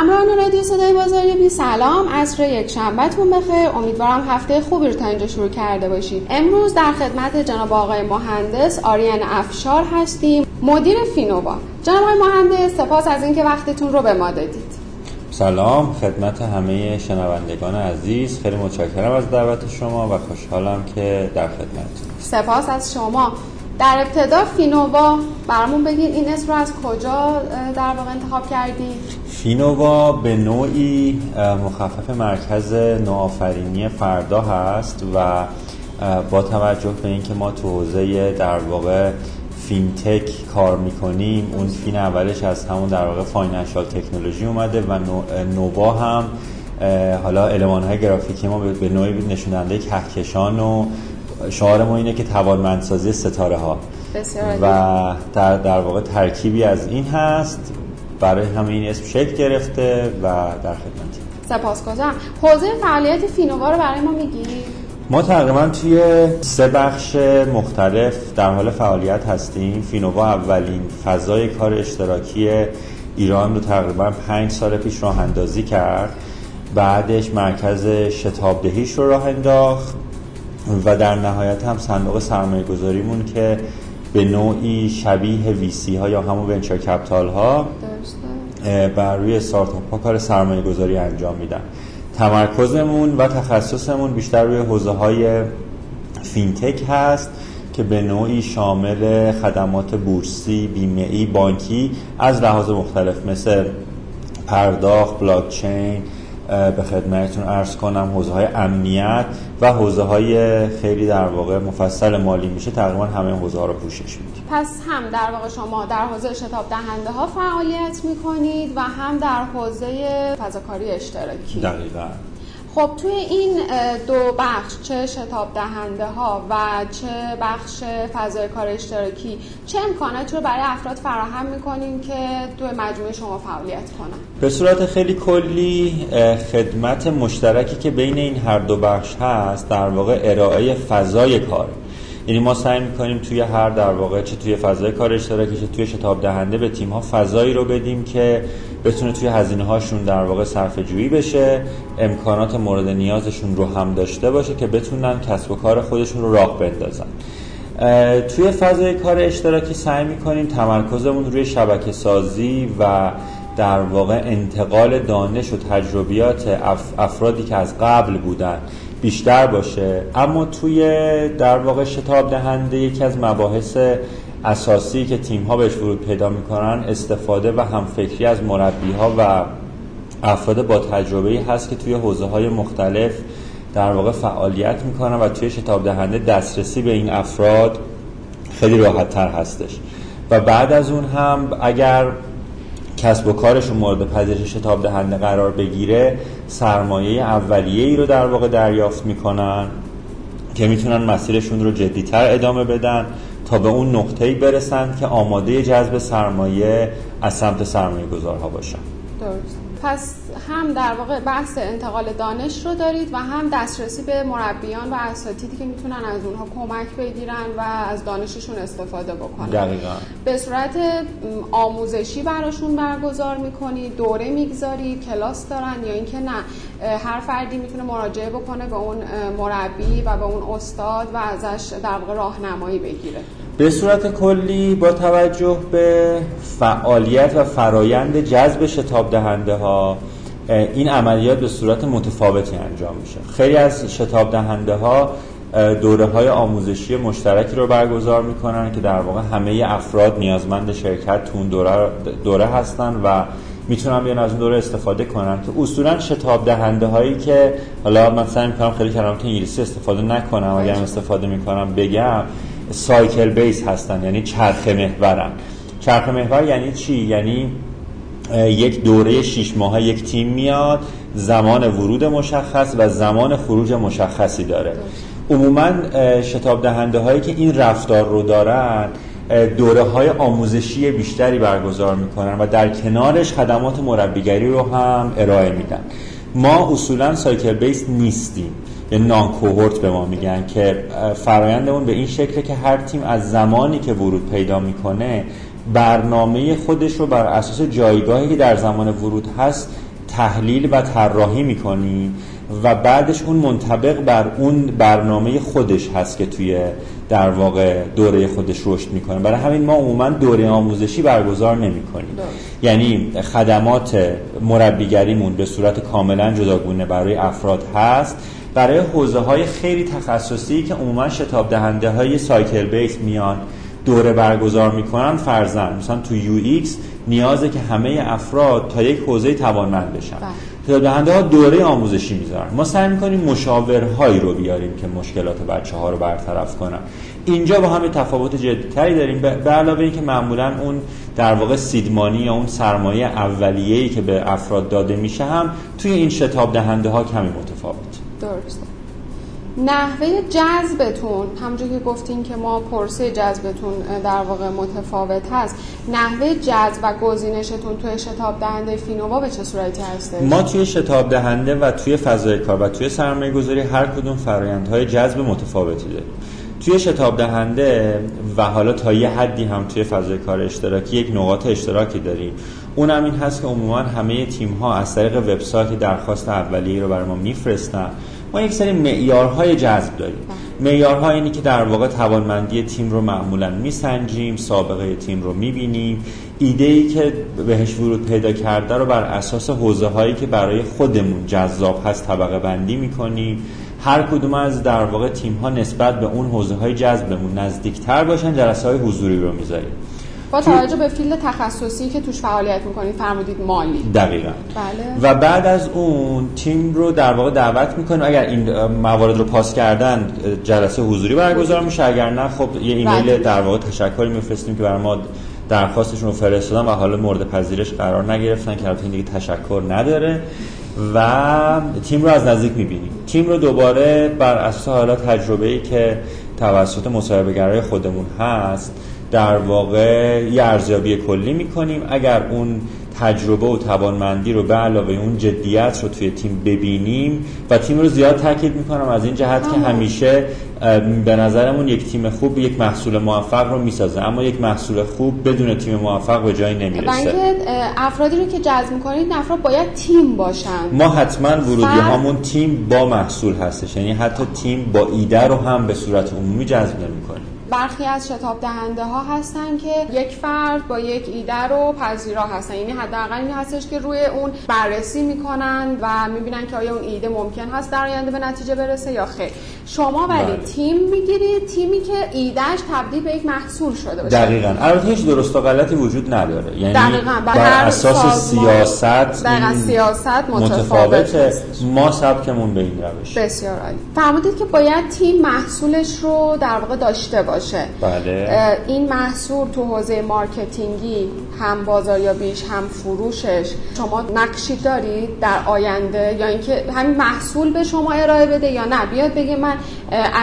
همراهان رادیو صدای بازاریابی سلام. عصر یک شنبهتون بخیر. امیدوارم هفته خوبی رو تا اینجا شروع کرده باشید امروز در خدمت جناب آقای مهندس آریان افشار هستیم. مدیر فینووا. جناب آقای مهندس سپاس از اینکه وقتتون رو به ما دادید. سلام. خدمت همه شنوندگان عزیز. خیلی متشکرم از دعوت شما و خوشحالم که در خدمتتون. سپاس از شما. در ابتدا فینووا برامون بگید این اسم رو از کجا در واقع انتخاب کردید فینووا به نوعی مخفف مرکز نوآفرینی فردا هست و با توجه به اینکه ما تو حوزه در واقع fintech کار می‌کنیم اون fin اولش از همون در واقع financial technology اومده و نووا هم حالا المان های گرافیکی ما به نوعی نشون‌دهنده کهکشان و شعار ما اینه که توانمندسازی ستاره ها و در, در واقع ترکیبی از این هست. برای همه این اسم شکل گرفته و در خدمتی سپاسگزارم. حوزه فعالیت فینووا رو برای ما میگید ما تقریبا توی سه بخش مختلف در حال فعالیت هستیم. فینووا اولین فضای کار اشتراکی ایران رو تقریبا پنج سال پیش راه اندازی کرد. بعدش مرکز شتابدهیش رو راه انداخت. و در نهایت هم صندوق سرمایه گذاریمون که به نوعی شبیه VC ها یا همون venture capital ها بر روی استارتاپ ها کار سرمایه گذاری انجام میدن. تمرکزمون و تخصصمون بیشتر روی حوزه های fintech هست که به نوعی شامل خدمات بورسی، بیمه بانکی از لحاظ مختلف مثل پرداخت، بلاکچین، به خدمتتون ارز کنم حوزه های امنیت و حوزه های خیلی در واقع مفصل مالی میشه تقریبا همه حوزه ها رو پوشش می‌دید پس هم در واقع شما در حوزه شتاب دهنده ها فعالیت می‌کنید و هم در حوزه فضاکاری اشتراکی. دقیقا. خب توی این دو بخش چه شتاب دهنده ها و چه بخش فضای کار اشتراکی چه امکاناتی رو برای افراد فراهم می‌کنین که توی مجموعه شما فعالیت کنن؟ به صورت خیلی کلی خدمت مشترکی که بین این هر دو بخش هست در واقع ارائه فضای کار یعنی ما سعی می‌کنیم توی هر در واقع چه توی فضای کار اشتراکی چه توی شتاب دهنده به تیم ها فضایی رو بدیم که بتونه توی هزینه هاشون در واقع صرفه جویی بشه امکانات مورد نیازشون رو هم داشته باشه که بتونن کسب و کار خودشون رو راه بندازن. توی فضای کار اشتراکی سعی می‌کنیم تمرکزمون روی شبکه سازی و در واقع انتقال دانش و تجربیات افرادی که از قبل بودن بیشتر باشه. اما توی در واقع شتاب دهنده یکی از مباحث اساسی که تیم ها بهش ورود پیدا می‌کنن استفاده و همفکری از مربی ها و افراد با تجربه هست که توی حوزه های مختلف در واقع فعالیت می‌کنن و توی شتاب دهنده دسترسی به این افراد خیلی راحت تر هستش. و بعد از اون هم اگر کسب و کارشون مورد پذیرش شتاب دهنده قرار بگیره سرمایه اولیه ای رو در واقع دریافت می‌کنن که می‌تونن مسیرشون رو جدیتر ادامه بدن تا به اون نقطه‌ای برسن که آماده جذب سرمایه از سمت سرمایه گذارها باشن. درست پس هم در واقع بحث انتقال دانش رو دارید و هم دسترسی به مربیان و اساتیدی که می‌تونن از اونها کمک بگیرن و از دانششون استفاده بکنن. دقیقا. به صورت آموزشی براشون برگزار می‌کنید دوره می‌گذارید کلاس دارن یا اینکه نه. هر فردی می‌تونه مراجعه بکنه به اون مربی و به اون استاد و ازش در واقع راهنمایی بگیره. به صورت کلی با توجه به فعالیت و فرایند جذب شتاب دهنده ها این عملیات به صورت متفاوتی انجام میشه. خیلی از شتاب دهنده ها دوره های آموزشی مشترکی رو برگزار می‌کنن که در واقع همه افراد نیازمند شرکت تو اون دوره, دوره هستن و می‌تونن بیان از اون دوره استفاده کنن. که اصولا شتاب دهنده هایی که حالا من سعی می‌کنم خیلی کلمات انگلیسی استفاده نکنم اگر استفاده می‌کنم بگم سایکل بیس هستن یعنی چرخه محورن. چرخه محور یعنی چی؟ یعنی یک دوره شیش ماه یک تیم میاد زمان ورود مشخص و زمان خروج مشخصی داره. عموما شتاب دهنده هایی که این رفتار رو دارن دوره های آموزشی بیشتری برگزار می‌کنن و در کنارش خدمات مربیگری رو هم ارائه میدن. ما اصولا سایکل بیس نیستیم. یه نان کوهورت به ما میگن که فرایندمون به این شکله که هر تیم از زمانی که ورود پیدا می‌کنه برنامه خودش رو بر اساس جایگاهی که در زمان ورود هست تحلیل و طراحی می‌کنی و بعدش اون منطبق بر اون برنامه خودش هست که توی در واقع دوره خودش رشد می‌کنه. برای همین ما عموما دوره آموزشی برگزار نمی‌کنیم. یعنی خدمات مربیگریمون به صورت کاملا جداگونه برای افراد هست. برای حوزه های خیلی تخصصی که عموما شتاب دهنده های cycle base میان دوره برگزار می‌کنن فرضاً مثلا تو UX نیازه که همه افراد تا یک حوزه توانمند بشن. شتاب دهنده ها دوره آموزشی می‌ذارن. ما سعی می‌کنیم مشاورهایی رو بیاریم که مشکلات بچه ها رو برطرف کنن. اینجا با همه تفاوت جدیتری داریم. به علاوه اینکه معمولا اون در واقع seed money یا اون سرمایه اولیه‌ای که به افراد داده میشه هم توی این شتاب دهنده ها کمی متفاوت. درسته نحوه جذبتون همونجور که گفتین که ما پرسه جذبتون در واقع متفاوت هست نحوه جذب و گزینشتون توی شتاب دهنده فینووا به چه صورتی هسته؟ ما توی شتاب دهنده و توی فضای کار و توی سرمایه گذاری هر کدوم فرایندهای جذب متفاوتی داریم توی شتاب دهنده و حالا تا یه حدی هم توی فضای کار اشتراکی یک نقاط اشتراکی داریم. اونم این هست که عموما همه تیم ها از طریق وبسایت درخواست اولیه رو برای ما میفرستن. ما یک سری معیارهای جذب داریم. معیارها اینی که در واقع توانمندی تیم رو معمولا میسنجیم سابقه تیم رو می‌بینیم. ایده ای که بهش ورود پیدا کرده رو بر اساس حوزه هایی که برای خودمون جذاب هست طبقه بندی می‌کنیم. هر کدوم از در واقع تیم ها نسبت به اون حوزه های جذبمون نزدیکتر باشن جلسه های حضوری رو می‌ذاریم. با توجه به field تخصصی که توش فعالیت می‌کنید فرمودید مالی. دقیقا. بله. و بعد از اون تیم رو در واقع دعوت می‌کنیم. اگر این موارد رو پاس کردن جلسه حضوری برگزار میشه. اگر نه خب یه ایمیل بله. در واقع تشکری میفرستیم که برای ما درخواستشون رو فرستادن و حالا مورد پذیرش قرار نگرفتن که البته دیگه تشکر نداره. و تیم رو از نزدیک می‌بینیم. تیم رو دوباره بر اساس حالا تجربه ای که توسط مصاحبهگرای خودمون هست در واقع یه ارزیابی کلی می‌کنیم. اگر اون تجربه و توانمندی رو به علاوه اون جدیت رو توی تیم ببینیم و تیم رو زیاد تاکید می‌کنم از این جهت که همیشه به نظرمون یک تیم خوب یک محصول موفق رو می‌سازه. اما یک محصول خوب بدون تیم موفق به جایی نمی‌رسه. افرادی رو که جذب می‌کنید افراد باید تیم باشن. ما حتما ورودی هامون تیم با محصول هستش. یعنی حتی تیم با ایده رو هم به صورت عمومی جذب نمی‌کنیم برخی از شتاب دهنده ها هستن که یک فرد با یک ایده رو پذیرا هستن. یعنی حداقل این هستش که روی اون بررسی می‌کنن و می‌بینن که آیا اون ایده ممکن هست در آینده به نتیجه برسه یا خیر. شما ولی بله. تیم می‌گیرید تیمی که ایدهش تبدیل به یک محصول شده باشه. دقیقا. البته هیچ درست و غلطی وجود نداره. یعنی دقیقاً. بر اساس سیاست دقیقاً سیاست متفاوته. ما سبکمون به این روش. بسیار عالی. فرمودید که باید تیم محصولش رو در واقع داشته باشه. باشه. بله. این محصول تو حوزه مارکتینگی هم بازاریابیش هم فروشش شما نقشی دارید در آینده یا اینکه همین محصول به شما ارائه بده یا نه؟ بیاد بگه من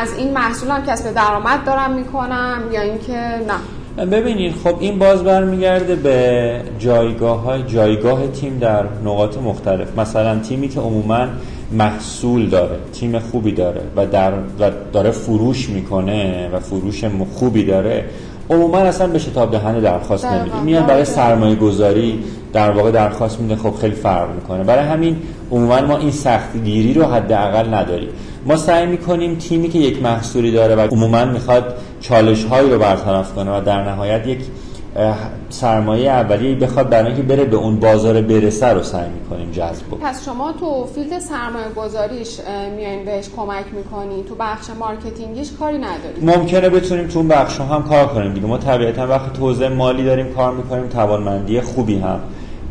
از این محصولم کسب درآمد دارم می‌کنم یا اینکه نه؟ ببینید خب این باز برمیگرده به جایگاه های جایگاه تیم در نقاط مختلف. مثلا تیمی که عموما محصول داره تیم خوبی داره و, در و داره فروش می‌کنه و فروش خوبی داره عموما اصلا به شتاب دهنده درخواست نمیده. میاد برای سرمایه گذاری در واقع درخواست میده خب خیلی فرق می‌کنه. برای همین عموما ما این سخت گیری رو حداقل نداریم. ما سعی می‌کنیم تیمی که یک محصولی داره و عموما می‌خواد چالش هایی رو برطرف کنه و در نهایت یک سرمایه اولیه بخواد برای اینکه بره به اون بازار برسه رو سعی می‌کنیم جذب پس شما تو field سرمایه گذاریش میایین بهش کمک می‌کنی؟ تو بخش marketing یش کاری نداری؟ ممکنه بتونیم تو اون بخش هم کار کنیم دیگه. ما طبیعتا وقتی تو حوزه مالی داریم کار می‌کنیم توانمندی خوبی هم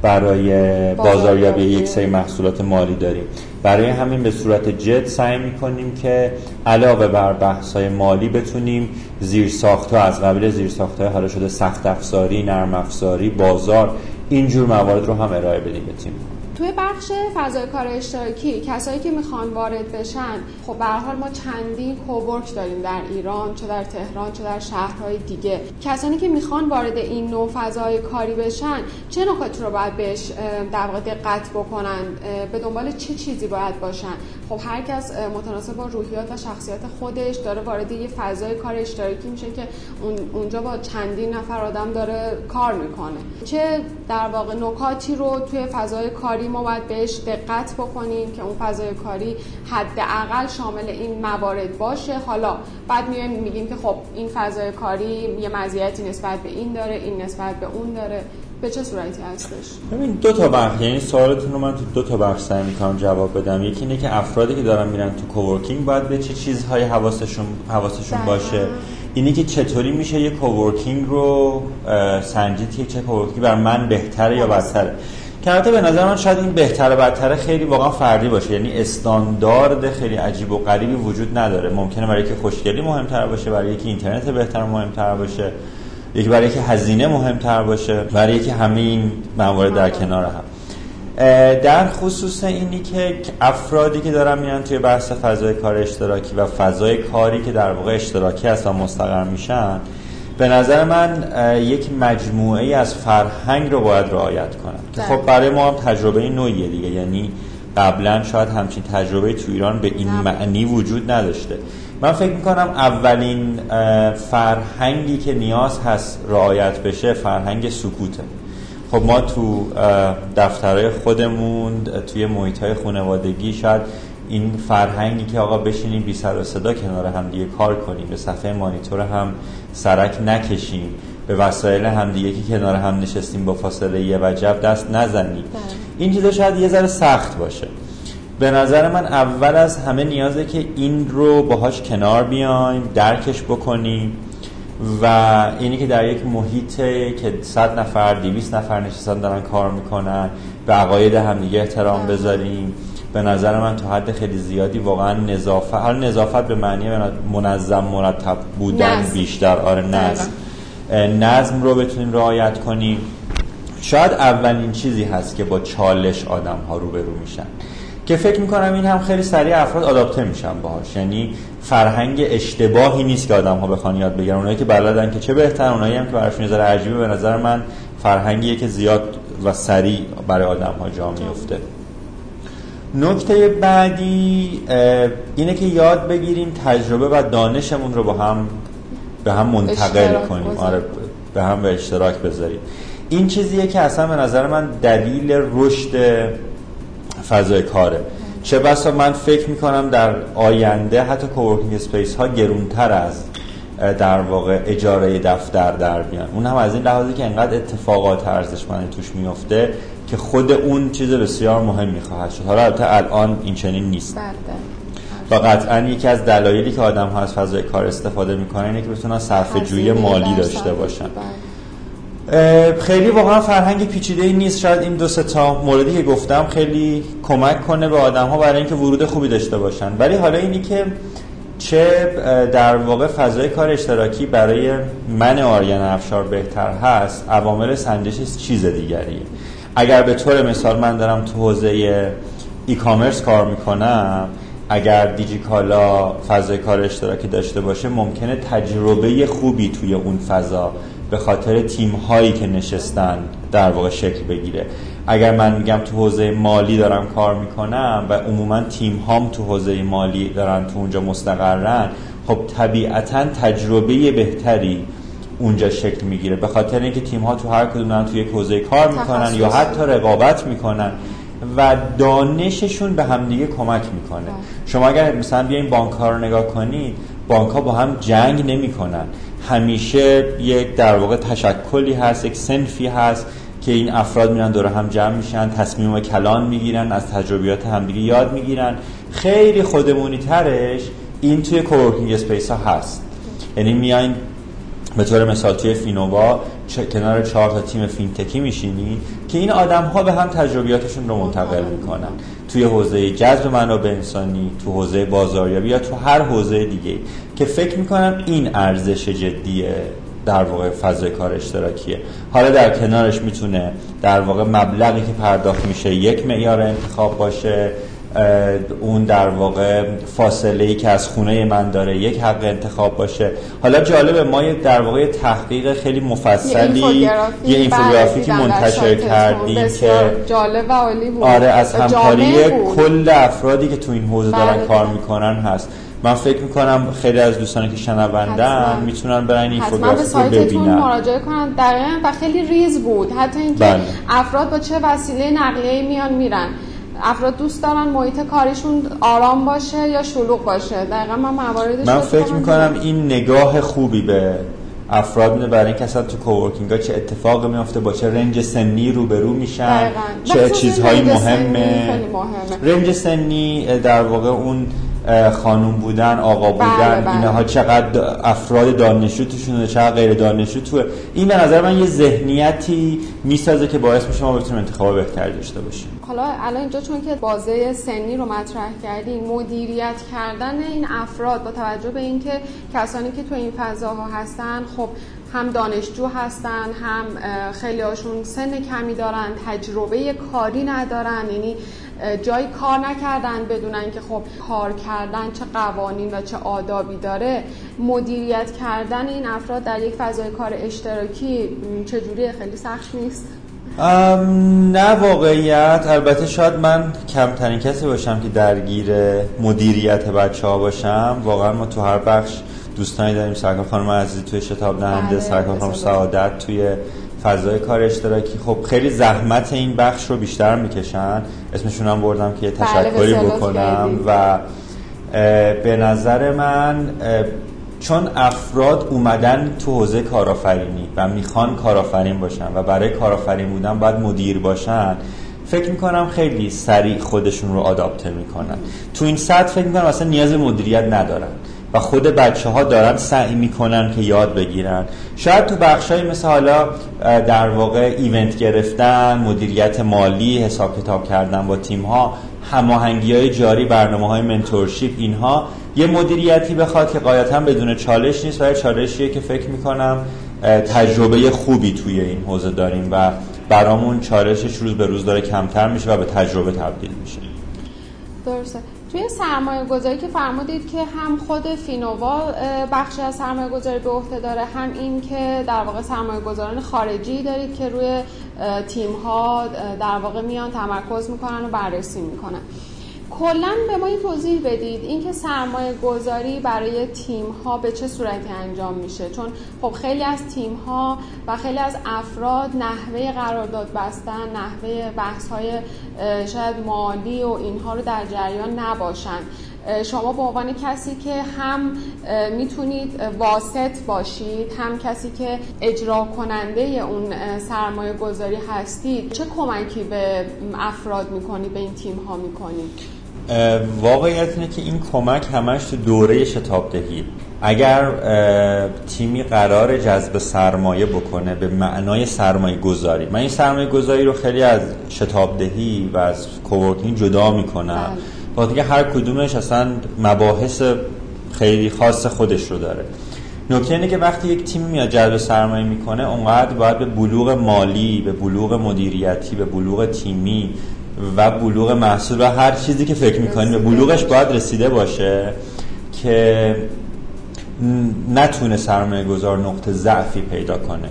برای بازاریابی یک سری محصولات مالی داریم. برای همین به صورت جد سعی می‌کنیم که علاوه بر بحث های مالی بتونیم زیر ساخت ها از قبیل زیر ساخت های حالا شده سخت افزاری نرم افزاری بازار اینجور موارد رو هم ارائه بدیم به تیم. توی بخش فضای کار اشتراکی کسایی که می‌خوان وارد بشن خب به حال ما چندین کوورک داریم در ایران چه در تهران چه در شهرهای دیگه. کسانی که می‌خوان وارد این نوع فضای کاری بشن چه نکاتی رو باید بهش در واقع دقت بکنن؟ به دنبال چه چیزی باید باشن؟ خب هر کس متناسب با روحیات و شخصیت خودش داره وارد یه فضای کار اشتراکی میشه که اونجا با چندین نفر آدم داره کار می‌کنه. چه در واقع نکاتی رو توی فضای کاری ما باید بهش دقت بکنیم که اون فضای کاری حداقل شامل این موارد باشه. حالا بعد میایم میگیم که خب این فضای کاری یه مزیتی نسبت به این داره این نسبت به اون داره. به چه صورتی هستش؟ ببین دو تا بخش یعنی سوالتون رو من تو دو تا بخش سعی می‌کنم جواب بدم. یکی اینه که افرادی که دارن میرن تو کوورکینگ باید به چه چیزهای حواسشون حواسشون باشه. اینه که چطوری میشه یه کوورکینگ رو سنجید که چه کوورکینگ بر من بهتره یا بدتره. که به نظر من شاید این بهتره بدتره خیلی واقعا فردی باشه. یعنی استاندارد خیلی عجیب و غریبی وجود نداره. ممکنه برای که خوشگلی مهمتر باشه برای اینکه اینترنت بهتر مهمتر باشه یکی برای که هزینه مهمتر باشه برای که همه این موارد در کنار هم. در خصوص اینی که افرادی که دارن میرن توی بحث فضای کار اشتراکی و فضای کاری که در واقع اشتراکی هستن مستقر میشن به نظر من یک مجموعه از فرهنگ رو باید رعایت کنن. که خب بله. برای ما هم تجربه نوعیه دیگه. یعنی قبلا شاید همچین تجربه تو ایران به این معنی وجود نداشته. من فکر می‌کنم اولین فرهنگی که نیاز هست رعایت بشه فرهنگ سکوته. خب ما تو دفترهای خودمون توی محیط های خانوادگی شاید این فرهنگی که آقا بشینیم بی سر و صدا کنار هم دیگه کار کنیم به صفحه مانیتور هم سرک نکشیم به وسایل هم دیگه که کنار هم نشستیم با فاصله یه وجب دست نزنیم. بله. این چیزا شاید یه ذره سخت باشه. به نظر من اول از همه نیازه که این رو باهاش کنار بیایم درکش بکنیم و اینی که در یک محیط که صد نفر دیویس نفر نشستن دارن کار می‌کنن به عقاید همدیگه احترام بذاریم. به نظر من تا حد خیلی زیادی واقعا نظافت. هر نظافت به معنی منظم مرتب بودن بیشتر. آره نظم. نظم رو بتونیم رعایت کنیم شاید اولین چیزی هست که با چالش آدم ها روبرو میشن. که فکر می‌کنم این هم خیلی سریع افراد آداپته میشن باهاش. یعنی فرهنگ اشتباهی نیست که آدم ها بخوان یاد بگیرن. اونایی که بلدن که چه بهتر اونایی هم که براشون نظر عجیبه. به نظر من فرهنگیه که زیاد و سریع برای آدم ها جا میفته نکته بعدی اینه که یاد بگیریم تجربه و دانشمون رو با هم به هم منتقل کنیم. آره به هم به اشتراک بذاریم. این چیزیه که اصلا به نظر من دلیل رشد فضای کاره. چه بسا من فکر می‌کنم در آینده حتی coworking space ها گرونتر از در واقع اجاره دفتر در بیان. اون هم از این لحاظی که انقدر اتفاقات ارزشمند توش میفته که خود اون چیز بسیار مهم خواهد شد. حالا البته الان این چنین نیست. بله. و قطعا یکی از دلایلی که آدم ها از فضای کار استفاده می‌کنن اینه که بتونن صرف جوی مالی داشته باشن. خیلی واقعا فرهنگ پیچیده ای نیست. شاید این دو تا موردی که گفتم خیلی کمک کنه به آدم ها برای اینکه ورود خوبی داشته باشن. ولی حالا اینی که چه در واقع فضای کار اشتراکی برای من آریان افشار بهتر هست عوامل سنجش چیز دیگری اگر به طور مثال من دارم تو حوزه ای کامرس کار می‌کنم اگر دیجیکالا فضای کار اشتراکی داشته باشه ممکنه تجربه خوبی توی اون فضا به خاطر تیم هایی که نشستن در واقع شکل بگیره. اگر من میگم تو حوزه مالی دارم کار می‌کنم و عموما تیم هام تو حوزه مالی دارن تو اونجا مستقرن خب طبیعتا تجربه بهتری اونجا شکل می‌گیره. به خاطر اینکه تیم ها تو هر کدوم تو یک حوزه کار می‌کنن یا حتی رقابت می‌کنن و دانششون به همدیگه کمک می‌کنه. شما اگر مثلا بیاین بانک ها رو نگاه کنید بانک ها با هم جنگ نمی‌کنن. همیشه یک در واقع تشکلی هست یک سنفی هست که این افراد میرن دور هم جمع میشن تصمیم و کلان می‌گیرن از تجربیات همدیگه یاد می‌گیرن. خیلی خودمونی ترش این توی coworking space ها هست. یعنی میاین به طور مثال توی فینووا کنار چهار تا تیم fintech ی میشینی که این آدم ها به هم تجربیاتشون رو منتقل می‌کنن. توی حوزه جذب منابع انسانی تو حوزه بازاریابی یا تو هر حوزه دیگه. که فکر می‌کنم این ارزش جدی در واقع فضای کار اشتراکیه. حالا در کنارش می‌تونه در واقع مبلغی که پرداخت میشه یک معیار انتخاب باشه. اون در واقع فاصله ای که از خونه من داره یک حق انتخاب باشه. حالا جالبه ما در واقع تحقیق خیلی مفصلی یه اینفوگرافیکی منتشر کردیم که جالب و عالی بود. آره از همکاری کل افرادی که تو این حوزه دارن بله. کار می‌کنن هست. من فکر می‌کنم خیلی از دوستانی که شنوندن می‌تونن برن این فوتوگراف رو ببینن. مراجعه کنن. دقیقا و خیلی ریز بود. حتی اینکه بله. افراد با چه وسیله نقلیه میان میرن. افراد دوست دارن محیط کاریشون آرام باشه یا شلوغ باشه. دقیقا من مواردش من فکر می‌کنم این نگاه خوبی به افراد میده. برای اینکه اصلا تو کوورکینگ ها چه اتفاقی میفته با چه رنج سنی روبرو میشن چه چیزهایی مهمه. رنج سنی در واقع اون خانوم بودن آقا بله، بودن بله. اینها چقدر افراد دانشجو توشونه چقدر غیر دانشجو توه این به نظر من یه ذهنیتی می‌سازه که باعث میشه ما بتونیم انتخاب بهتری داشته باشیم. حالا الان اینجا چون که بازه سنی رو مطرح کردیم مدیریت کردن این افراد با توجه به اینکه کسانی که تو این فضاها هستن خب هم دانشجو هستن هم خیلی هاشون سن کمی دارن تجربه کاری ندارن یعنی جایی کار نکردن بدونن که خب کار کردن چه قوانین و چه آدابی داره. مدیریت کردن این افراد در یک فضای کار اشتراکی چجوری خیلی سخت نیست؟ نه واقعیت. البته شاید من کمترین کسی باشم که درگیر مدیریت بچه ها باشم. واقعا ما تو هر بخش دوستانی داریم. سرکار خانم عزیزی توی شتاب دهنده بله، سرکار خانم سعادت توی فضای کار اشتراکی. خب خیلی زحمت این بخش رو بیشتر می‌کشن. اسمشون هم بردم که بله، تشکری بکنم و به نظر من چون افراد اومدن تو حوزه کارآفرینی و می‌خوان کارآفرین باشن و برای کارآفرین بودن باید مدیر باشن فکر می‌کنم خیلی سریع خودشون رو آداپته می‌کنن. تو این سطح فکر می‌کنم اصلا نیاز مدیریت ندارن. خود بچه ها دارن سعی می‌کنن که یاد بگیرن. شاید تو بخشایی مثل حالا در واقع ایونت گرفتن مدیریت مالی حساب کتاب کردن با تیم ها هماهنگی های جاری برنامه های منتورشیپ اینها یه مدیریتی بخواد که قایتا بدون چالش نیست و چالشیه که فکر می‌کنم تجربه خوبی توی این حوزه داریم و برامون چالشش روز به روز داره کمتر میشه و به تجربه تبدیل میشه. درسته. توی سرمایه گذاری که فرمودید که هم خود فینووا بخشی از سرمایه گذاری به عهده داره هم این که در واقع سرمایه گذاران خارجی دارید که روی تیم ها در واقع میان تمرکز می‌کنن و بررسی می‌کنن. کلا به ما این توضیح بدید اینکه سرمایه گذاری برای تیم ها به چه صورتی انجام میشه. چون خب خیلی از تیم ها و خیلی از افراد نحوه قرارداد بستن نحوه بحث های شاید مالی و اینها رو در جریان نباشن. شما به عنوان کسی که هم می‌تونید واسط باشید هم کسی که اجرا کننده اون سرمایه گذاری هستید چه کمکی به افراد می‌کنید به این تیم ها می‌کنید واقعیت اینه که این کمک همش تو دوره شتاب دهی اگر تیمی قرار جذب سرمایه بکنه به معنای سرمایه گذاری. من این سرمایه گذاری رو خیلی از شتاب دهی و از کوورکینگ جدا می‌کنم. با دیگه هر کدومش اصلا مباحث خیلی خاص خودش رو داره. نکته اینه که وقتی یک تیم میاد جذب سرمایه می‌کنه اونقدر باید به بلوغ مالی به بلوغ مدیریتی به بلوغ تیمی و بلوغ محصول و هر چیزی که فکر می‌کنیم به بلوغش باید رسیده باشه که نتونه سرمایه گذار نقطه ضعفی پیدا کنه.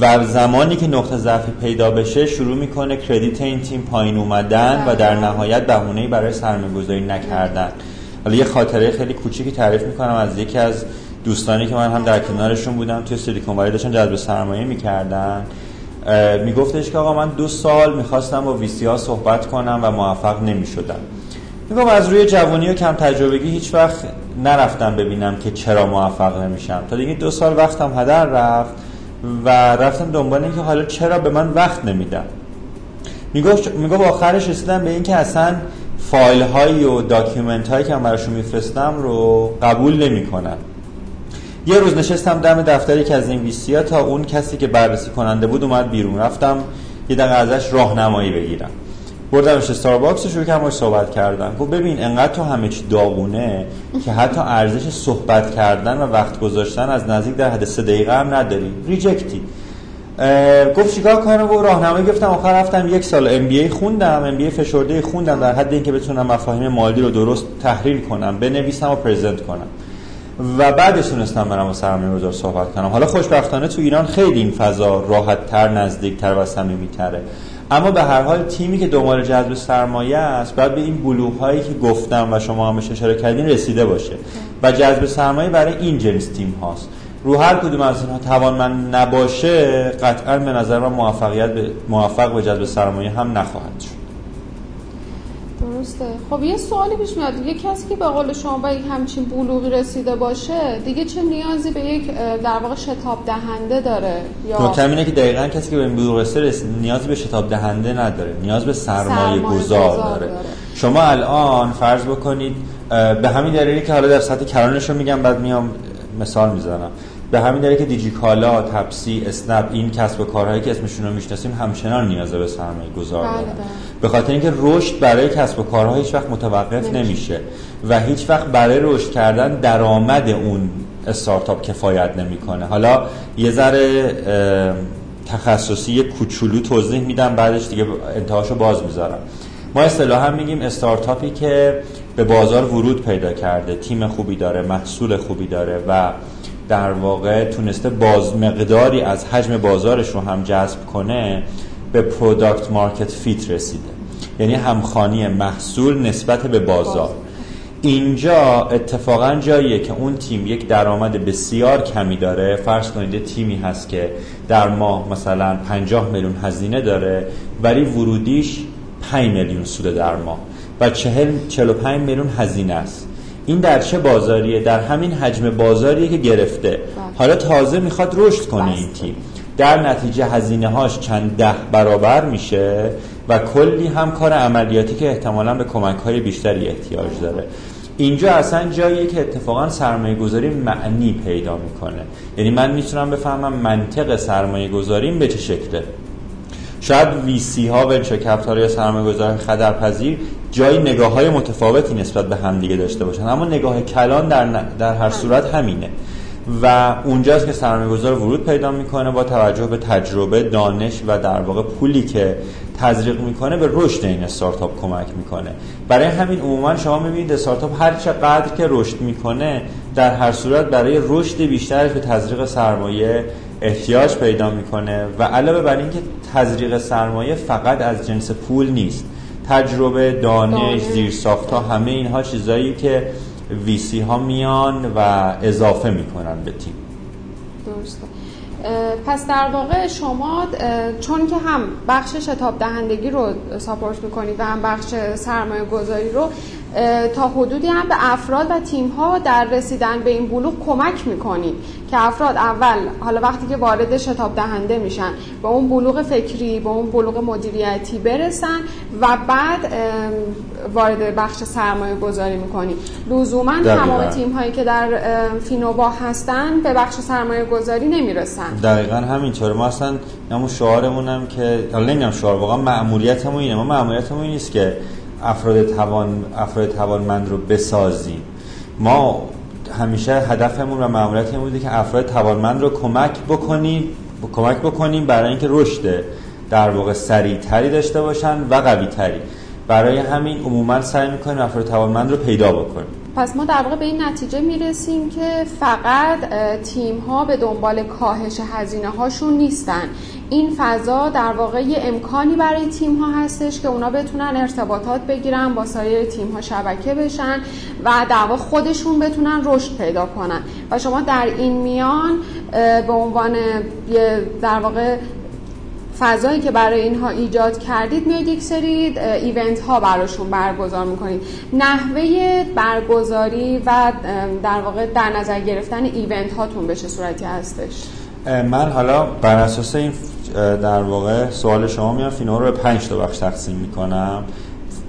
و زمانی که نقطه ضعفی پیدا بشه شروع می‌کنه کردیت این تیم پایین اومدن و در نهایت بهونه‌ای برای سرمایه گذاری نکردن. حالا یه خاطره خیلی کوچیکی تعریف می‌کنم از یکی از دوستانی که من هم در کنارشون بودم توی سیلیکون ولی داشتن جذب سرمایه می‌کردن. میگفتش که آقا من دو سال می‌خواستم با VC ها صحبت کنم و موفق نمی‌شدم. میگم از روی جوانی و کم تجربگی هیچ وقت نرفتم ببینم که چرا موفق نمیشم. تا دیگه دو سال وقتم هدر رفت و رفتم دنبال اینکه حالا چرا به من وقت نمیدن می‌گفت می‌گفت آخرش رسیدم به اینکه اصلا فایل هایی و document هایی که من براشون میفرستم رو قبول نمی‌کنن. یه روز نشستم دم دفتری که از این VC یا تا اون کسی که بررسی کننده بود اومد بیرون. رفتم یه دقیقه ازش راهنمایی بگیرم. بردمش استارباکس شروع کردم صحبت کردن. گفت ببین انقدر تو همه چی داغونه که حتی ارزش صحبت کردن و وقت گذاشتن از نزدیک در حد سه دقیقه هم نداری. reject ی گفت چیکار کنم؟ و راهنمایی گفتم آخر رفتم یک سال ام بی ای خوندم. ام بی ای فشرده خوندم در حد اینکه بتونم مفاهیم مالی رو درست تحلیل کنم بنویسم و present کنم. و بعدش تونستم برم با سرمایه گذار صحبت کنم. حالا خوشبختانه تو ایران خیلی این فضا راحت تر نزدیک تر و صمیمی تره اما به هر حال تیمی که دنبال جذب سرمایه است باید به این بلوغ هایی که گفتم و شما هم اشاره کردین رسیده باشه. و جذب سرمایه برای این جنس تیم هاست. رو هر کدوم از اینها توانمند نباشه قطعا به نظر من موفقیت به موفق به جذب سرمایه هم نخواهد شد. درسته خب یه سوالی پیش میاد. یه کسی که به قول شما به همچین بلوغی رسیده باشه دیگه چه نیازی به یک در واقع شتاب دهنده داره؟ یا نکته اینه که دقیقا کسی که به این بلوغ رسیده نیازی به شتاب دهنده نداره. نیاز به سرمایه, گذار, داره. داره. شما الان فرض بکنید به همین دلیلی که حالا در سطح کلانش رو میگم بعد میام مثال می‌زنم. به همین دلیل که دیجیکالا، تپسی، اسنپ این کسب و کارهایی که اسمشون رو می‌شناسیم همچنان نیاز به سرمایه گذار دارن. بله،. به خاطر اینکه رشد برای کسب و کارها هیچ وقت متوقف نمیشه. و هیچ وقت برای رشد کردن درآمد اون استارتاپ کفایت نمی‌کنه. حالا یه ذره تخصصی کوچولو توضیح میدم بعدش دیگه انتهاشو باز می‌ذارم. ما اصطلاحا میگیم استارتاپی که به بازار ورود پیدا کرده تیم خوبی داره محصول خوبی داره و در واقع تونسته باز مقداری از حجم بازارش رو هم جذب کنه به product market fit رسیده. یعنی همخوانی محصول نسبت به بازار. اینجا اتفاقا جاییه که اون تیم یک درآمد بسیار کمی داره. فرض کنید تیمی هست که در ماه مثلا 50 میلیون هزینه داره ولی ورودیش 5 میلیون سود در ماه و 40 45 میلیون هزینه است. این در چه بازاریه؟ در همین حجم بازاریه که گرفته. بله. حالا تازه می‌خواد رشد کنه این تیم. در نتیجه هزینه هاش چند ده برابر میشه و کلی هم کار عملیاتی که احتمالا به کمک های بیشتری احتیاج داره. اینجا اصلا جاییه که اتفاقا سرمایه گذاری معنی پیدا می‌کنه. یعنی من می‌تونم بفهمم منطق سرمایه گذاریم به چه شکله. شاید ویسی ها ونچر کپیتال یا سرمایه گذار خطرپذیر جای نگاه های متفاوتی نسبت به همدیگه داشته باشن. اما نگاه کلان در, در هر صورت همینه. و اونجاست که سرمایه گذار ورود پیدا می‌کنه با توجه به تجربه دانش و در واقع پولی که تزریق می‌کنه به رشد این استارتاپ کمک می‌کنه. برای همین عموما شما می‌بینید استارتاپ هر چقدر که رشد می‌کنه در هر صورت برای رشد بیشترش به تزریق سرمایه احتیاج پیدا می‌کنه و علاوه بر اینکه تزریق سرمایه فقط از جنس پول نیست تجربه دانش زیرساخت ها همه اینها چیزایی که ویسی ها میان و اضافه می‌کنن به تیم. درسته. پس در واقع شما چون که هم بخش شتاب دهندگی رو ساپورت می‌کنید و هم بخش سرمایه گذاری رو تا حدودی هم به افراد و تیم ها در رسیدن به این بلوغ کمک می‌کنید که افراد اول حالا وقتی که وارد شتاب دهنده میشن به اون بلوغ فکری به اون بلوغ مدیریتی برسن و بعد وارد بخش سرمایه گذاری می‌کنی لزوما تمام تیم هایی که در فینوبا هستن به بخش سرمایه گذاری نمی‌رسن. دقیقا همینطور ما اصلا همون شعارمونم که حالا نمی‌دونم شعار واقعا مأموریتمون اینه ما مأموریتمون نیست که افراد توان افراد توانمند رو بسازیم ما همیشه هدفمون و مأموریتمون بوده که افراد توانمند رو کمک بکنیم کمک بکنیم برای اینکه رشد در واقع سریعتری داشته باشن و قوی تری برای همین عموما سعی می‌کنیم افراد توانمند رو پیدا بکنیم. پس ما در واقع به این نتیجه می‌رسیم که فقط تیم ها به دنبال کاهش هزینه هاشون نیستن. این فضا در واقع یه امکانی برای تیم ها هستش که اونا بتونن ارتباطات بگیرن با سایر تیم ها شبکه بشن و در واقع خودشون بتونن رشد پیدا کنن. و شما در این میان به عنوان در واقع فضایی که برای اینها ایجاد کردید میاد یک سری ایونت ها براشون برگزار می‌کنید. نحوه برگزاری و در واقع در نظر گرفتن ایونت هاتون به چه صورتی هستش؟ من حالا بر اساس این در واقع سوال شما میام فینو رو به 5 تا بخش تقسیم می‌کنم.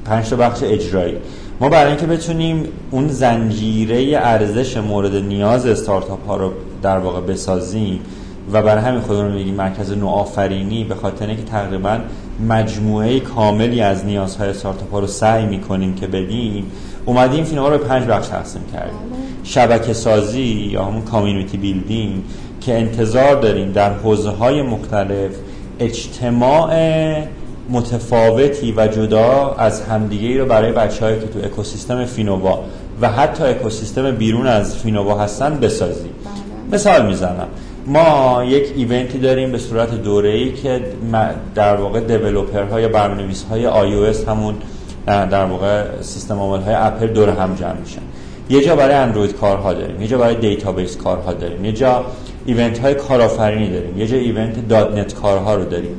5 تا بخش اجرایی. ما برای اینکه بتونیم اون زنجیره ارزش مورد نیاز استارتاپ ها رو در واقع بسازیم و برای همین خودمون رو میگیم مرکز نوآفرینی به خاطر اینکه تقریبا مجموعه کاملی از نیازهای استارتاپ ها رو سعی می‌کنیم که بدیم اومدیم فینووا رو به پنج بخش تقسیم کردیم بله. شبکه سازی یا همون کامیونیتی بیلدینگ که انتظار داریم در حوزه های مختلف اجتماع متفاوتی و جدا از همدیگه ای رو برای بچه‌هایی که تو اکوسیستم فینووا و حتی اکوسیستم بیرون از فینووا هستن بسازیم بله. مثال می‌زنم ما یک event ی داریم به صورت دوره‌ای که در واقع developer ها یا برنامه‌نویس‌های iOS همون در واقع سیستم عامل‌های اپل دور هم جمع میشن. یه جا برای اندروید کارها داریم یه جا برای database کارها داریم یه جا event های کارآفرینی داریم یه جا event دات نت کارها رو داریم.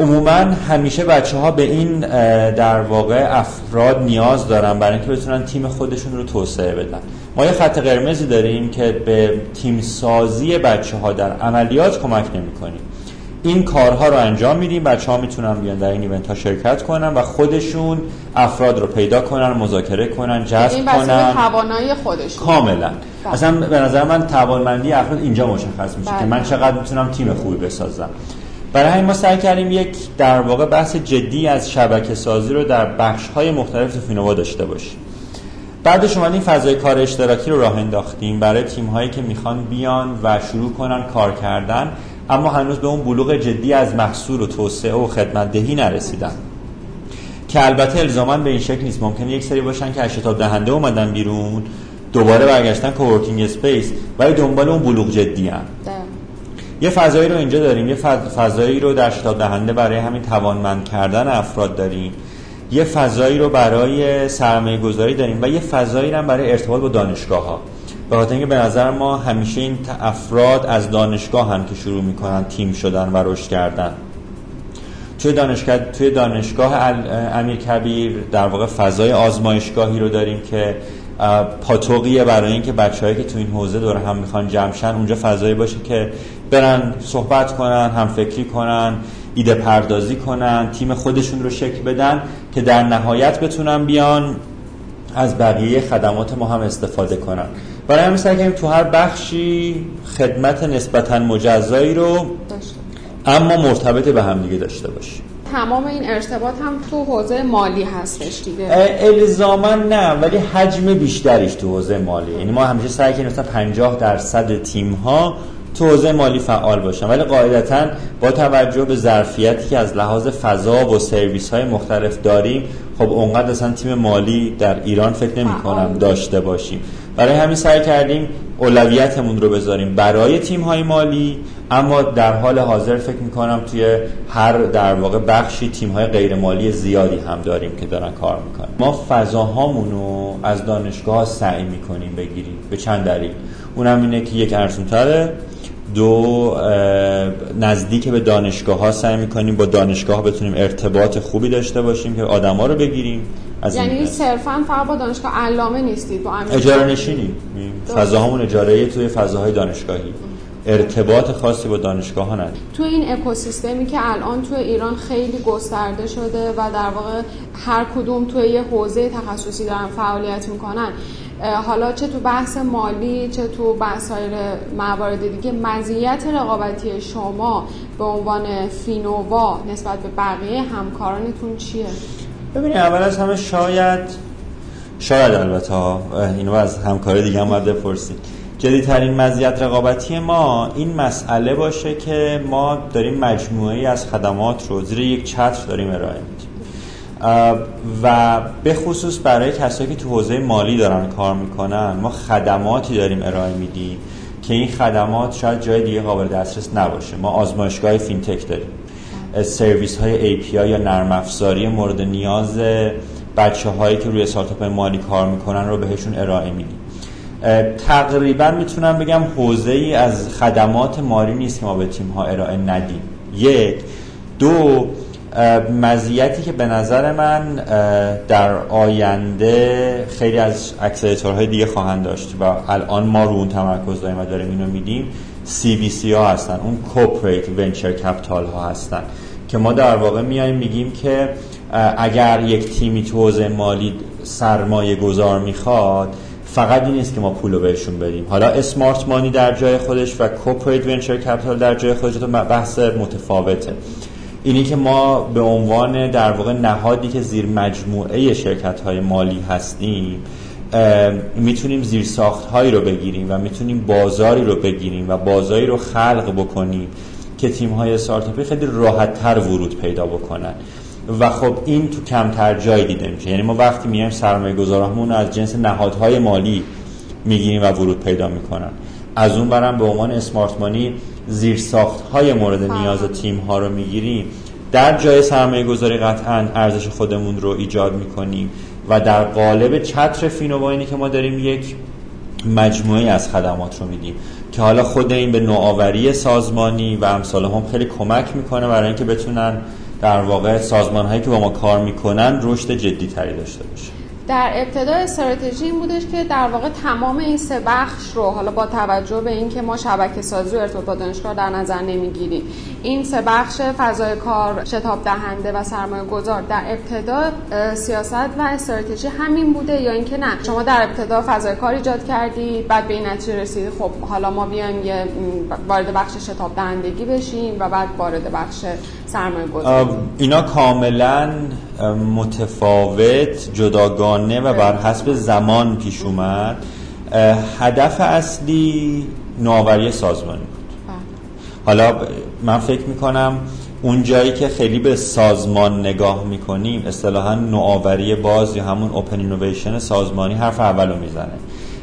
عموما همیشه بچه ها به این در واقع افراد نیاز دارن برای اینکه بتونن تیم خودشون رو توسعه بدن. ما یه خط قرمزی داریم که به تیم سازی بچه ها در عملیات کمک نمی کنیم این کارها رو انجام میدیم بچه ها می‌تونن بیان در این ایونت ها شرکت کنن و خودشون افراد رو پیدا کنن مذاکره کنن جذب این کنن. توانایی خودشون. کاملا. بله. اصلا به نظر من توانمندی افراد اینجا مشخص میشه بله. که من چقدر می‌تونم تیم خوبی بسازم. برای همین ما سعی کردیم یک در واقع بحث جدی از شبکه سازی رو در بخش های مختلف فینووا داشته باشیم. بعدش اومدیم فضای کار اشتراکی رو راه انداختیم برای تیم هایی که می‌خوان بیان و شروع کنن کار کردن اما هنوز به اون بلوغ جدی از محصول و توسعه و خدمت دهی نرسیدن. که البته الزاما به این شکل نیست. ممکنه یک سری باشن که شتاب دهنده اومدن بیرون دوباره برگشتن coworking space ولی دنبال اون بلوغ جدی هم. یه فضایی رو اینجا داریم یه فضایی رو در شتاب دهنده برای همین توانمند کردن افراد داریم. یه فضایی رو برای سرمایه گذاری داریم و یه فضایی رو برای ارتباط با دانشگاه ها به خاطر اینکه به نظر ما همیشه این افراد از دانشگاه هم که شروع می‌کنن تیم شدن و رشد کردن. توی دانشگاه توی دانشگاه امیر کبیر در واقع فضای آزمایشگاهی رو داریم که پاتوقیه برای اینکه بچه‌هایی که تو این حوزه دور هم می‌خوان جمع اونجا فضایی باشه که برن صحبت کنن هم فکری کنن ایده پردازی کنن تیم خودشون رو شکل بدن که در نهایت بتونن بیان از بقیه خدمات ما هم استفاده کنن. برای همین سعی تو هر بخشی خدمت نسبتا مجزایی رو اما مرتبط به هم دیگه داشته باشیم. تمام این ارتباط هم تو حوزه مالی هستش دیگه. الزاما نه ولی حجم بیشتریش تو حوزه مالی یعنی ما همیشه سعی کنیم مثلا 50 درصد تیم ها تو حوزه مالی فعال باشن. ولی قاعدتا با توجه به ظرفیتی که از لحاظ فضا و سرویس های مختلف داریم خب اونقدر اصلا تیم مالی در ایران فکر نمی کنم داشته باشیم. برای همین سعی کردیم اولویتمون رو بذاریم برای تیم های مالی اما در حال حاضر فکر می‌کنم توی هر در واقع بخشی تیم های غیر مالی زیادی هم داریم که دارن کار می‌کنن. ما فضاهامون رو از دانشگاه سعی می‌کنیم بگیریم به چند دلیل. اونم اینه که یک ارزونتره. دو نزدیک به دانشگاه ها سعی می‌کنیم با دانشگاه بتونیم ارتباط خوبی داشته باشیم که آدما رو بگیریم از یعنی صرفا فقط با دانشگاه علامه نیستید با اجاره نشینی. فضاهامون اجاره توی فضاهای دانشگاهی. ارتباط خاصی با دانشگاه ها نداریم. تو این اکوسیستمی که الان تو ایران خیلی گسترده شده و در واقع هر کدوم توی یه حوزه تخصصی دارن فعالیت می‌کنن حالا چه تو بحث مالی چه تو بحث های موارد دیگه مزیت رقابتی شما به عنوان فینووا نسبت به بقیه همکارانتون چیه؟ ببینید اول از همه شاید شاید البته اینو از همکار دیگه هم باید بپرسید جدیدترین مزیت رقابتی ما این مسئله باشه که ما داریم مجموعه از خدمات رو زیر یک چتر داریم ارائه و به خصوص برای کسایی که تو حوزه مالی دارن کار می‌کنن ما خدماتی داریم ارائه میدیم که این خدمات شاید جای دیگه قابل دسترس نباشه. ما آزمایشگاه فینتک داریم. سرویس های API یا نرم افزاری مورد نیاز بچه هایی که روی استارتاپ مالی کار می‌کنن رو بهشون ارائه میدیم. تقریبا می‌تونم بگم حوزه ای از خدمات مالی نیست که ما به تیم ها ارائه ندیم. یک. دو. مزیتی که به نظر من در آینده خیلی از accelerator های دیگه خواهند داشت و الان ما رو اون تمرکز داریم و داریم اینو میدیم CVC ها هستن اون corporate venture capital ها هستن که ما در واقع میایم میگیم که اگر یک تیمی تو مالی سرمایه گذار می‌خواد فقط این نیست که ما پول رو بهشون بدیم. حالا اسمارت مانی در جای خودش و کوپریت ونچر کپیتال در جای خودش تو بحث متفاوته. اینی که ما به عنوان در واقع نهادی که زیر مجموعه شرکت های مالی هستیم می‌تونیم زیر ساخت هایی رو بگیریم و می‌تونیم بازاری رو بگیریم و بازاری رو خلق بکنیم که تیم های استارتاپی خیلی راحت تر ورود پیدا بکنن. و خب این تو کمتر جای دیده میشه یعنی ما وقتی میایم سرمایه گذارمون از جنس نهادهای مالی می‌گیریم و ورود پیدا می‌کنن. از اون برم به عنوان اسمارت مانی زیر ساخت های مورد نیاز تیم ها رو می‌گیریم. در جای سرمایه گذاری قطعا ارزش خودمون رو ایجاد می‌کنیم و در قالب چتر فینوواینی که ما داریم یک مجموعه از خدمات رو میدیم که حالا خود این به نوآوری سازمانی و امثال هم خیلی کمک می‌کنه برای اینکه بتونن در واقع سازمان هایی که با ما کار می‌کنن رشد جدی تری داشته باشه در ابتدا استراتژی این بودش که در واقع تمام این سه بخش رو حالا با توجه به اینکه ما شبکه سازی و ارتباط دانشگاه در نظر نمی‌گیریم این سه بخش فضای کار شتاب دهنده و سرمایه گذار در ابتدا سیاست و استراتژی همین بوده یا اینکه نه؟ شما در ابتدا فضای کار ایجاد کردید بعد به این نتیجه رسیدید خب حالا ما بیایم یه وارد بخش شتاب دهندگی بشیم و بعد وارد بخش سرمایه اینا کاملا متفاوت جداگانه و بر حسب زمان پیش اومد. هدف اصلی نوآوری سازمانی بود. بله. حالا من فکر می‌کنم اون جایی که خیلی به سازمان نگاه می‌کنیم اصطلاحا نوآوری باز یا همون اوپن اینویشن سازمانی حرف اولو می‌زنه.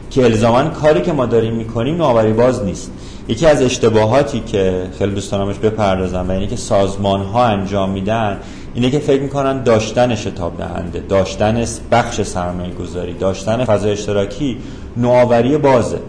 که الزاما کاری که ما داریم می‌کنیم نوآوری باز نیست. یکی از اشتباهاتی که خیلی دوست دارمش بپردازم و اینه که سازمان ها انجام میدن اینه که فکر می‌کنن داشتن شتاب دهنده داشتن بخش سرمایه گذاری داشتن فضای اشتراکی نوآوری بازه.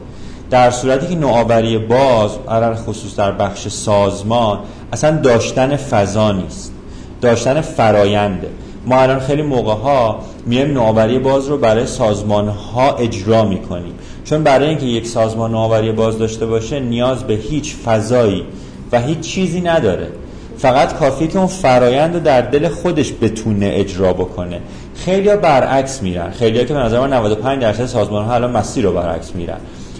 در صورتی که نوآوری باز علل خصوص در بخش سازمان اصلا داشتن فضا نیست. داشتن فراینده ما الان خیلی موقع ها میایم نوآوری باز رو برای سازمان ها اجرا می‌کنیم. چون برای اینکه یک سازمان نوآوری باز داشته باشه نیاز به هیچ فضایی و هیچ چیزی نداره. فقط کافیه که اون فرایند رو در دل خودش بتونه اجرا بکنه. خیلی ها برعکس میرن. خیلی ها که به نظر من 95 درصد سازمان ها الان مسیر رو برعکس میرن.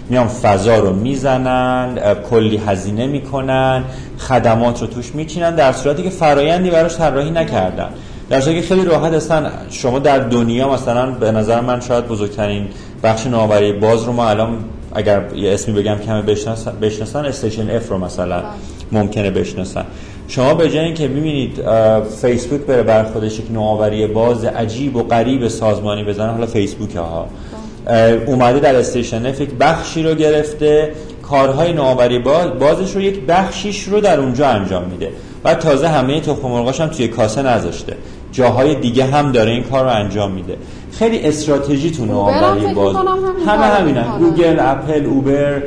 میان فضا رو می‌زنن کلی هزینه می‌کنن خدمات رو توش میچینن در صورتی که فرایندی براش طراحی نکردن. در که خیلی راحت هستن. شما در دنیا مثلا به نظر من شاید بزرگترین بخش نوآوری باز رو ما الان اگر یه اسمی بگم کمه بشناسن, بشناسن استیشن اف رو مثلا ممکنه بشناسن. شما به جای اینکه ببینید فیسبوک بره بر خودش یک نوآوری باز عجیب و غریب سازمانی بزنه حالا فیسبوک ها. اومده در استیشن اف یک بخشی رو گرفته کارهای نوآوری باز بازش رو یک بخشیش رو در اونجا انجام میده. و تازه همه تخم مرغاش هم توی کاسه نذاشته. جاهای دیگه هم داره این کار رو انجام میده. خیلی استراتژی تو نوآوری باز. همه همینن. گوگل اپل اوبر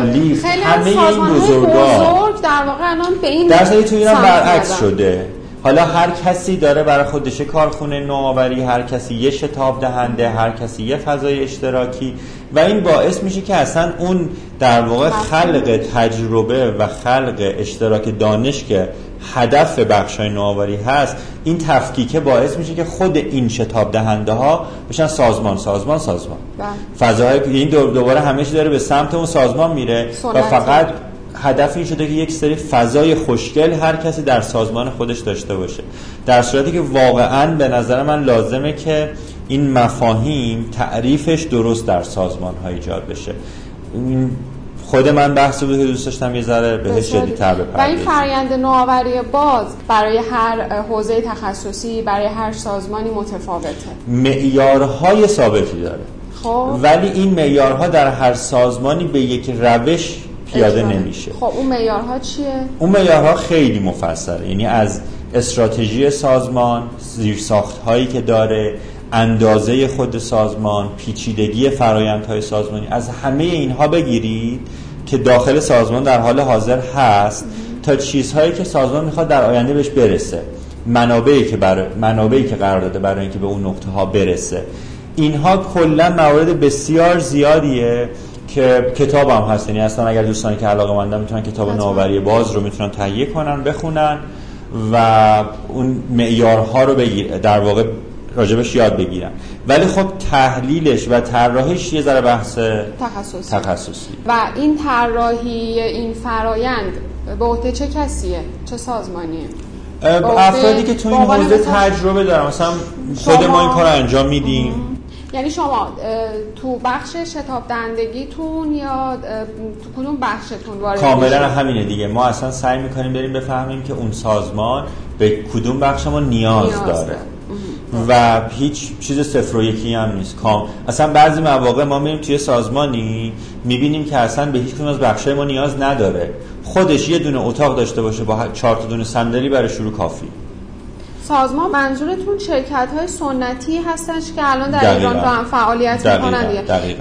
لیفت همه این بزرگا. بزرگ در واقع الان به این در تو ایران برعکس شده. حالا هر کسی داره برای خودش کارخونه نوآوری هر کسی یه شتاب دهنده هر کسی یه فضای اشتراکی. و این باعث میشه که اصلا اون در واقع خلق تجربه و خلق اشتراک دانش که هدف بخش های نوآوری هست. این تفکیکه باعث میشه که خود این شتاب دهنده ها بشن سازمان سازمان سازمان. بله. فضاهای این دوباره همه داره به سمت اون سازمان میره و فقط هدف این شده که یک سری فضای خوشگل هر کسی در سازمان خودش داشته باشه. در صورتی که واقعا به نظر من لازمه که این مفاهیم تعریفش درست در سازمان ها ایجاد بشه. خود من بحث بود که دوست داشتم یه ذره بهش جدی‌تر بپردازم و این فرآیند نوآوری باز برای هر حوزه تخصصی برای هر سازمانی متفاوته. معیارهای ثابتی داره. خب. ولی این معیارها در هر سازمانی به یک روش پیاده نمیشه. خب اون معیارها چیه؟ اون معیارها خیلی مفصله. یعنی از استراتژی سازمان زیرساخت هایی که داره اندازه خود سازمان پیچیدگی فرایندهای سازمانی از همه اینها بگیرید که داخل سازمان در حال حاضر هست تا چیزهایی که سازمان می‌خواد در آینده بهش برسه. منابعی که برای منابعی که قرار داده برای اینکه به اون نقطه ها برسه. اینها کلا موارد بسیار زیادیه که کتاب هم هست. یعنی اصلا اگر دوستانی که علاقه مندن می‌تونن کتاب نوآوری باز رو می‌تونن تهیه کنن بخونن و اون معیارها رو بگیر در واقع راجبش یاد بگیرن ولی خب تحلیلش و طراحیش یه ذره بحث تخصصی. تخصصی. و این طراحی این فرایند به عهده چه کسیه؟ چه سازمانیه؟ افرادی که تو این حوزه تجربه دارن. مثلا خود ما این کار انجام میدیم. یعنی شما تو بخش شتاب دهندگیتون یا تو کدوم بخشتون وارد کاملا همینه دیگه. ما اصلا سعی می‌کنیم بریم بفهمیم که اون سازمان به کدوم بخش ما نیاز, نیاز داره. و هیچ چیز صفر و یکی هم نیست. کام اصلا بعضی مواقع ما میریم توی سازمانی می‌بینیم که اصلا به هیچ از بخشای ما نیاز نداره. خودش یه دونه اتاق داشته باشه با چهار تا دونه صندلی برای شروع کافی. سازمان منظورتون شرکت های سنتی هستش که الان در ایران دارن فعالیت می‌کنن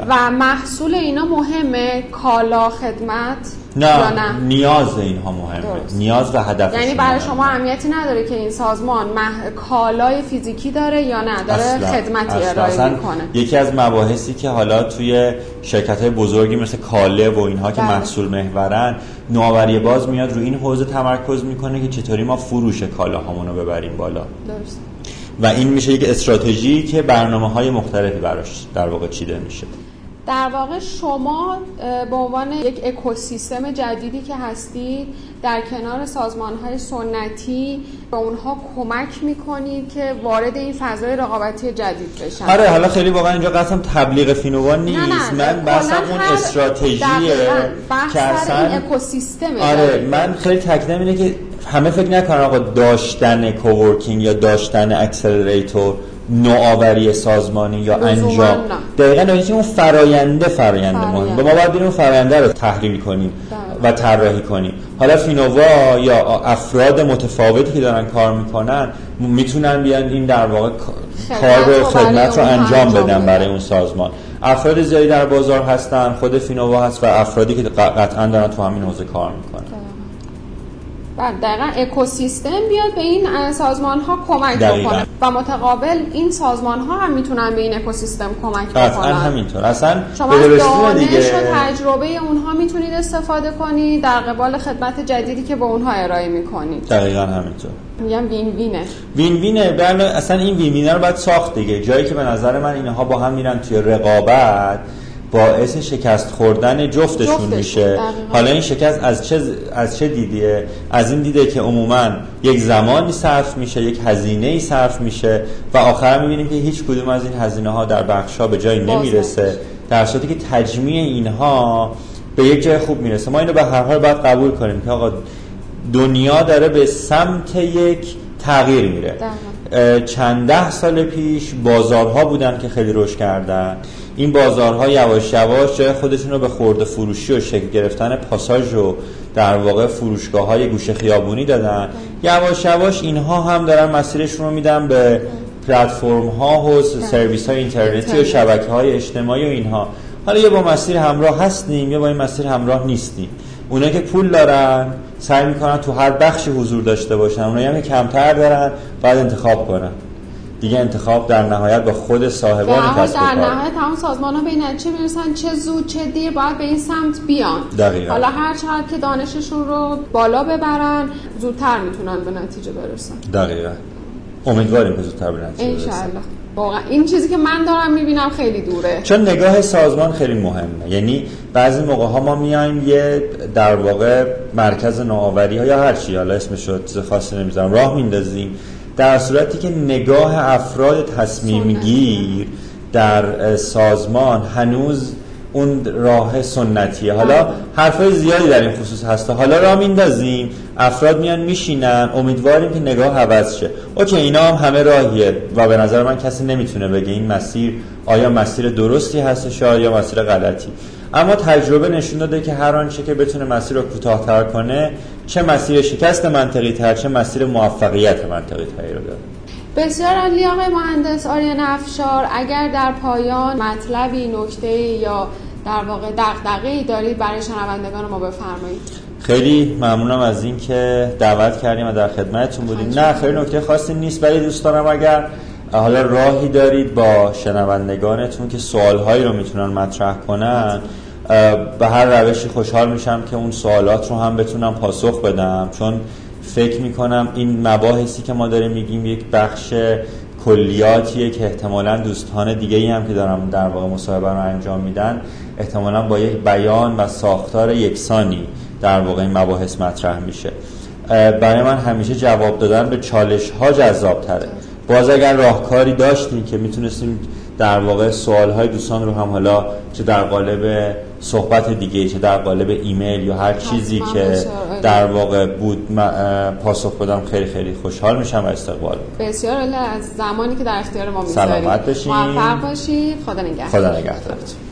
و محصول اینا مهمه؟ کالا خدمت؟ نه, یا نه؟ نیاز اینها مهمه. درست. نیاز و هدف یعنی برای شما اهمیتی نداره که این سازمان مح... کالای فیزیکی داره یا نه؟ داره اصلا. خدمتی ارائه می‌کنه. یکی از مباحثی که حالا توی شرکت های بزرگی مثل کاله و اینها که بله. محصول محورن نوآوری باز میاد رو این حوزه تمرکز می‌کنه که چطوری ما فروش کالاهامون رو ببریم بالا درست. و این میشه یک استراتژی که برنامه های مختلفی براش در واقع چیده میشه در واقع شما به عنوان یک اکوسیستم جدیدی که هستید در کنار سازمان های سنتی به اونها کمک می‌کنید که وارد این فضای رقابتی جدید بشن. آره حالا خیلی واقعا اینجا قسم تبلیغ فینوان نیست نه نه من بحثم اون استراتژیه که اصلا اکوسیستم آره من خیلی تاکیدم اینه که همه فکر نکنن آقا داشتن کوورکینگ یا داشتن اکسلراتور نوآوری سازمانی یا انجام. دقیقا اون فراینده فراینده مهم. ما باید بریم فراینده رو تحلیل کنیم و طراحی کنیم. حالا فینووا یا افراد متفاوتی که دارن کار می‌کنن می‌تونن بیان این در واقع کار رو خدمت رو انجام بدن برای اون سازمان. افراد زیادی در بازار هستن خود فینووا هست و افرادی که قطعا دارن تو همین حوزه کار می‌کنن. بله دقیقا اکوسیستم بیاد به این سازمان ها کمک بکنه و متقابل این سازمان ها هم می‌تونن به این اکوسیستم کمک بکنن. قطعا همینطور. اصلا شما دانش دیگه... و تجربه اونها می‌تونید استفاده کنید در قبال خدمت جدیدی که به اونها ارائه می‌کنید. دقیقا همینطور. میگم وین وینه وین وینه بله اصلا این وین وینه رو باید ساخت دیگه. جایی که به نظر من اینها با هم میرن توی رقابت باعث شکست خوردن جفتشون, میشه. حالا این شکست از چه از چه دیدیه؟ از این دیده که عموما یک زمانی صرف میشه یک هزینه ای صرف میشه و آخر می‌بینیم که هیچ کدوم از این هزینه ها در بخش ها به جایی نمی‌رسه. در صورتی که تجمیع اینها به یک جای خوب می‌رسه. ما اینو به هر حال باید قبول کنیم که آقا دنیا داره به سمت یک تغییر میره. چند ده سال پیش بازارها بودن که خیلی رشد کردن. این بازارها یواش یواش جای خودشون رو به خورده فروشی و شکل گرفتن پاساژ و در واقع فروشگاه های گوشه خیابونی دادن. یواش یواش اینها هم دارن مسیرشون رو میدن به پلتفرم ها و سرویس های اینترنتی و شبکه های اجتماعی و اینها. حالا یه با مسیر همراه هستیم یا با این مسیر همراه نیستیم. اونا که پول دارن سعی می‌کنن تو هر بخشی حضور داشته باشن. اونایی هم که کمتر دارن باید انتخاب کنن. دیگه انتخاب در نهایت با خود صاحبان کسب در نهایت تمام سازمان ها به این چه برسن چه زود چه دیر باید به این سمت بیان. دقیقا. حالا هر چقدر که دانششون رو بالا ببرن زودتر می‌تونن به نتیجه برسن. دقیقا. امیدواریم که زودتر به نتیجه برسن. واقعا این چیزی که من دارم می‌بینم خیلی دوره. چون نگاه سازمان خیلی مهمه. یعنی بعضی موقع ها ما میایم یه در واقع مرکز نوآوری ها یا هر چی حالا اسمش رو چیز خاصی نمی‌ذارم راه میندازیم. در صورتی که نگاه افراد تصمیم گیر در سازمان هنوز اون راه سنتیه. حالا حرفای زیادی در این خصوص هسته حالا راه میندازیم افراد میان میشینن امیدواریم که نگاه عوض شه. اوکی اینا هم همه راهیه و به نظر من کسی نمی‌تونه بگه این مسیر آیا مسیر درستی هستش یا مسیر غلطی. اما تجربه نشون داده که هر آنچه که بتونه مسیر رو کوتاه‌تر کنه چه مسیر شکست منطقی تر چه مسیر موفقیت منطقی تری رو داره. بسیار عالی آقای مهندس آریان افشار. اگر در پایان مطلبی نکته یا در واقع دغدغه‌ای دارید برای شنوندگان ما بفرمایید. خیلی ممنونم از اینکه دعوت کردیم و در خدمتتون بودیم. نه خیلی نکته خاصی نیست. ولی دوست دارم اگر حالا راهی دارید با شنوندگانتون که سوالهایی رو می‌تونن مطرح کنن به هر روشی خوشحال میشم که اون سوالات رو هم بتونم پاسخ بدم. چون فکر می‌کنم این مباحثی که ما داریم میگیم یک بخش کلیاتیه که احتمالا دوستان دیگه ای هم که دارم در واقع مصاحبه رو انجام میدن احتمالا با یک بیان و ساختار یکسانی در واقع این مباحث مطرح میشه. برای من همیشه جواب دادن به چالش ها جذاب تره باز اگر راهکاری داشتیم که می‌تونستیم در واقع سوال های دوستان رو هم حالا چه در قالب صحبت دیگه چه در قالب ایمیل یا هر چیزی که آره. در واقع بود پاسخ بدم خیلی خیلی خوشحال میشم و استقبال. بسیار از زمانی که در اختیار ما سلامت باشید موفق باشید خدا نگهدار. خدا نگهدارتون.